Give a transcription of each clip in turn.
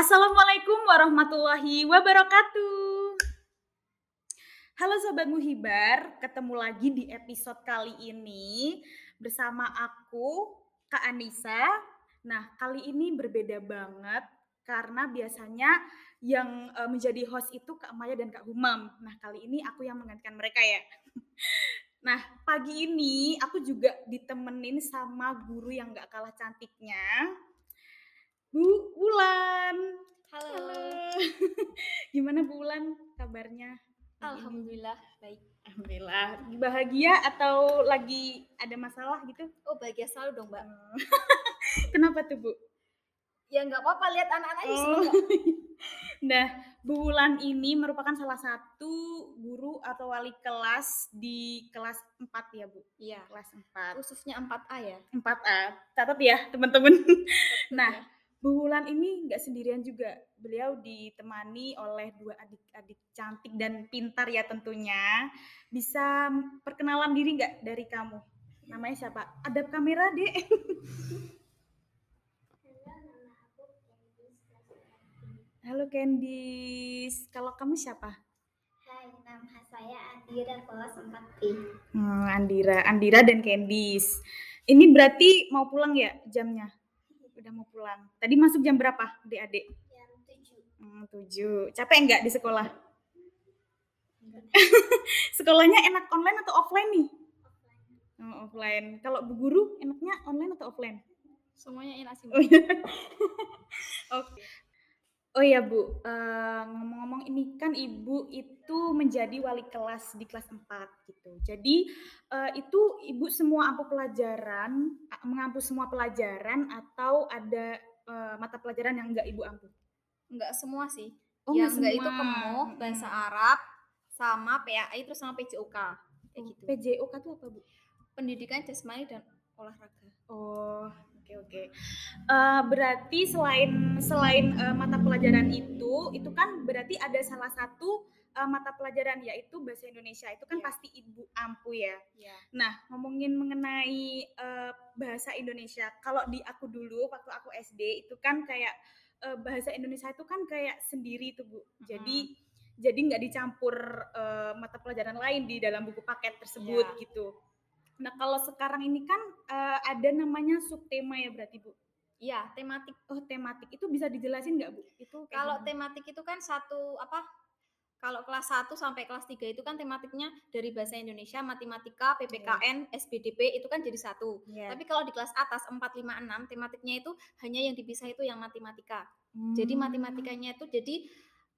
Assalamualaikum warahmatullahi wabarakatuh. Halo Sobat Muhibar, ketemu lagi di episode kali ini bersama aku, Kak Anissa. Nah, kali ini berbeda banget karena biasanya yang uh, menjadi host itu Kak Maya dan Kak Humam. Nah, kali ini aku yang menggantikan mereka ya. Nah, pagi ini aku juga ditemenin sama guru yang gak kalah cantiknya. Bu Wulan. Halo. Halo. Gimana Bu Wulan kabarnya? Alhamdulillah baik. Alhamdulillah. Bahagia atau lagi ada masalah gitu? Oh bahagia selalu dong mbak. Hmm. Kenapa tuh Bu? Ya nggak apa-apa lihat anak-anak Oh. seneng. Nah, Bu Wulan ini merupakan salah satu guru atau wali kelas di kelas 4 ya Bu? Iya. Kelas 4. Khususnya 4A ya. 4A. Catat ya teman-teman. Nah, Ya. Bu Wulan ini nggak sendirian juga. Beliau ditemani oleh dua adik-adik cantik dan pintar ya tentunya. Bisa perkenalan diri nggak dari kamu? Namanya siapa? Adab kamera, Dek. Halo Candice. Kalau kamu siapa? Hai, nama saya Andira kelas 4B. Hmm, Andira, Andira dan Candice. Ini berarti mau pulang ya jamnya? Udah mau pulang. Tadi masuk jam berapa, Adik-adik? Jam 7. Hmm, tujuh. Capek nggak di sekolah? Sekolahnya enak online atau offline nih? Oh, offline. Kalau bu guru enaknya online atau offline? Semuanya enak sih. Oh, Mbak. Iya. Oh ya Bu, Eh, ngomong-ngomong ini kan Ibu itu menjadi wali kelas di kelas 4 gitu. Jadi eh, itu Ibu semua ampuh pelajaran, a- mengampu semua pelajaran atau ada eh, mata pelajaran yang enggak Ibu ampuh? Enggak semua sih. Oh, yang nggak enggak itu semua. kemuh, bahasa. Arab, sama PAI terus sama PJOK. Kayak gitu. PJOK itu apa Bu? Pendidikan jasmani dan olahraga. Oh, oke oke. Eh, berarti selain selain eh, mata pelajaran itu, itu kan berarti ada salah satu eh, mata pelajaran yaitu bahasa Indonesia. Itu kan Iya. pasti Ibu ampuh ya. Ya. Nah, ngomongin mengenai eh, bahasa Indonesia, kalau di aku dulu waktu aku SD itu kan kayak eh, bahasa Indonesia itu kan kayak sendiri tuh Bu. Jadi jadi nggak dicampur eh, mata pelajaran lain di dalam buku paket tersebut Iya. gitu. Nah, kalau sekarang ini kan eh, ada namanya subtema ya berarti Bu. Iya, tematik. Oh, tematik itu bisa dijelasin nggak Bu? Itu Kalau gimana? tematik itu kan satu apa? Kalau kelas 1 sampai kelas 3 itu kan tematiknya dari bahasa Indonesia, matematika, PPKN, SBDP itu kan jadi satu. Iya. Tapi kalau di kelas atas 4, 5, 6 tematiknya itu hanya yang dipisah itu yang matematika. Jadi Hmm. matematikanya itu jadi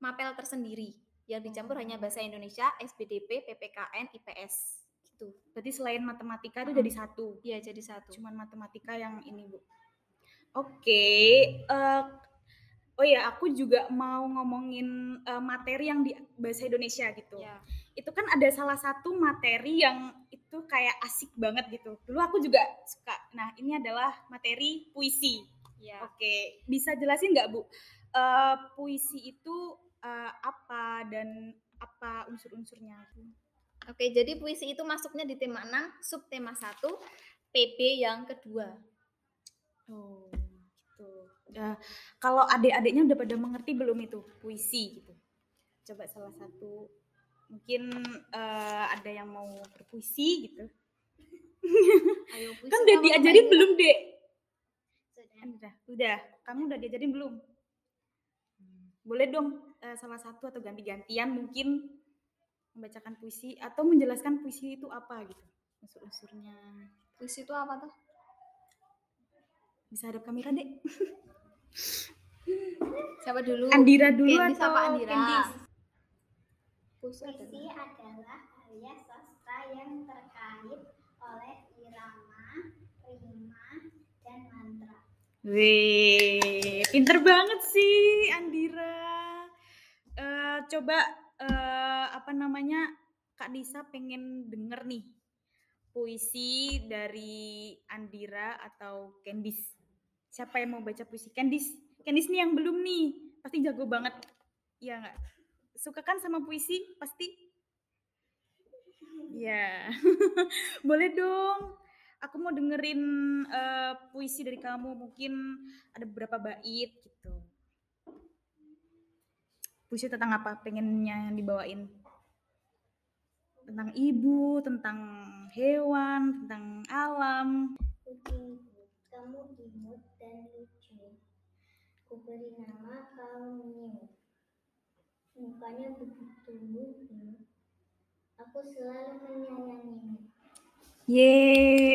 mapel tersendiri. Yang dicampur hanya bahasa Indonesia, SBDP, PPKN, IPS gitu. berarti selain matematika itu jadi satu. Iya, jadi satu. cuman matematika yang ini bu. Oke, eh, oh ya aku juga mau ngomongin eh, materi yang di bahasa Indonesia gitu. Ya. Itu kan ada salah satu materi yang itu kayak asik banget gitu. Dulu aku juga suka. Nah ini adalah materi puisi. Ya. Oke, bisa jelasin nggak bu? Eh, puisi itu eh, apa dan apa unsur-unsurnya? Oke, jadi puisi itu masuknya di tema 6, subtema 1, PB yang kedua. Oh, gitu. Ya, kalau adik-adiknya udah pada mengerti belum itu puisi gitu? Coba salah satu mungkin eh, ada yang mau berpuisi gitu. Ayo puisi. kan udah kamu diajarin main. belum, Dek? Sudah. Kan Udah. Kamu udah diajarin belum? Boleh dong eh, salah satu atau ganti-gantian mungkin membacakan puisi atau menjelaskan puisi itu apa gitu. Unsur-unsurnya. Puisi itu apa tuh? Bisa hadap kamera, Dek. Siapa dulu? Andira dulu Candice atau Andira? Puisi adalah adalah karya sastra yang terkait oleh irama, rima, dan mantra. Wih, pinter banget sih Andira. Eh, coba eh, apa namanya Kak Nisa pengen denger nih puisi dari Andira atau Candice. Siapa yang mau baca puisi? Candice. Candice nih yang belum nih. Pasti jago banget. Iya nggak? Suka kan sama puisi? Pasti. Iya. Boleh dong. Aku mau dengerin eh, puisi dari kamu. Mungkin ada beberapa bait gitu. puisi tentang apa pengennya yang dibawain tentang ibu tentang hewan tentang alam Kucingku, kamu imut dan lucu. Kuberi nama kau Miu. Mukanya begitu lucu. Aku selalu menyayangimu. ye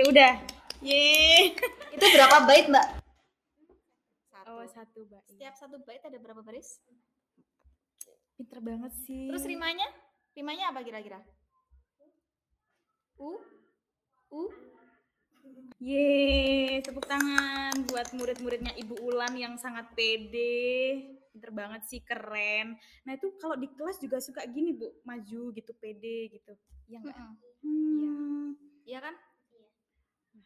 udah ye Itu berapa bait, Mbak? Satu. oh satu mbak Setiap satu bait ada berapa baris? pinter banget sih Terus rimanya? Rimanya apa kira-kira? U U Yeay, tepuk tangan buat murid-muridnya Ibu Ulan yang sangat pede. Pinter banget sih, keren. Nah itu kalau di kelas juga suka gini Bu, maju gitu, pede gitu. Iya nggak? Mm-mm. Hmm. Iya kan?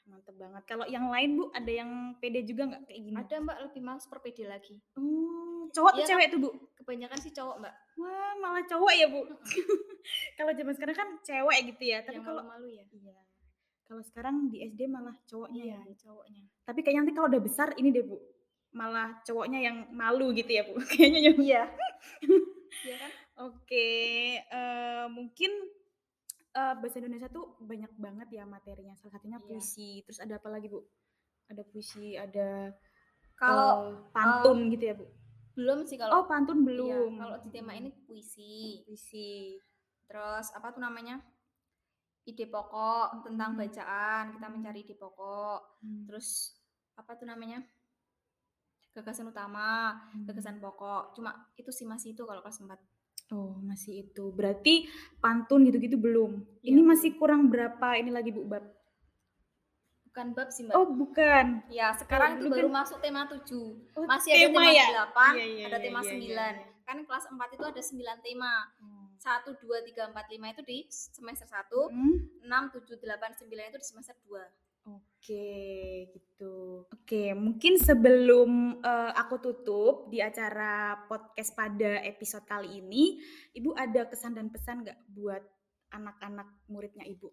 Mantep banget. Kalau yang lain Bu, ada yang pede juga nggak kayak gini? Ada Mbak lebih mas per PD lagi. Oh, cowok tuh Iya kan? cewek tuh Bu? Kebanyakan sih cowok, Mbak. Wah, malah cowok ya Bu? kalau zaman sekarang kan cewek gitu ya. Tapi Yang kalau malu-malu ya. Iya. Kalau sekarang di SD malah cowoknya Iya, ya. cowoknya. Tapi kayaknya nanti kalau udah besar ini deh Bu. Malah cowoknya yang malu gitu ya Bu. Kayaknya ya. Iya. Iya kan? Oke, eh, mungkin eh, bahasa Indonesia tuh banyak banget ya materinya. Salah satunya Iya. puisi. Terus ada apa lagi Bu? Ada puisi, ada Kalau eh, pantun gitu ya Bu. belum sih Oh kalau pantun iya, belum. kalau di tema ini puisi. puisi. Terus apa tuh namanya? Ide pokok tentang Hmm. bacaan, kita mencari ide pokok. Hmm. Terus apa tuh namanya? Gagasan utama, Hmm. gagasan pokok. Cuma itu sih masih itu kalau kelas 4. Oh masih itu. Berarti pantun gitu-gitu belum. Iya, Ini masih kurang berapa? Ini lagi Bu bab. Bukan bab sih, Mbak. Oh bukan. Ya, sekarang dulu itu baru kan- masuk tema 7. Oh, Masih ada tema tema ya? 8, Iya, iya, ada iya, tema iya, 9. iya, iya. Kan kelas 4 itu ada 9 tema. Hmm. 1 2 3 4 5 itu di semester 1, Hmm. 6 7 8 9 itu di semester 2. Oke, gitu. Oke, mungkin sebelum eh, aku tutup di acara podcast pada episode kali ini, Ibu ada kesan dan pesan nggak buat anak-anak muridnya Ibu?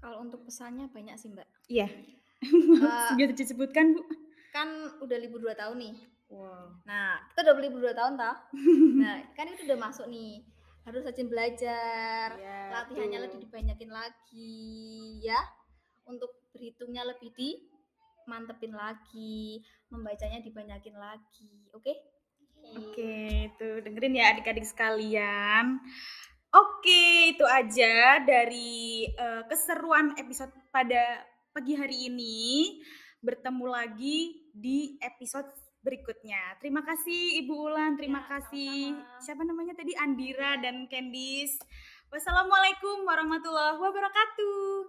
Kalau untuk pesannya banyak sih, Mbak. Iya. Eh, Biar disebutkan, Bu. kan udah libur 2 tahun nih. Wow. Nah, kita udah libur 2 tahun tah. Nah, kan itu udah masuk nih. Harus rajin belajar. Iya, Latihannya lebih dibanyakin lagi ya. Untuk berhitungnya lebih di mantepin lagi, membacanya dibanyakin lagi. Oke? Oke, itu dengerin ya adik-adik sekalian. Oke, itu aja dari eh, keseruan episode pada pagi hari ini. Bertemu lagi di episode berikutnya. Terima kasih Ibu Ulan, terima Ya, kasih. sama-sama. Siapa namanya tadi? Andira dan Candice. Wassalamualaikum warahmatullahi wabarakatuh.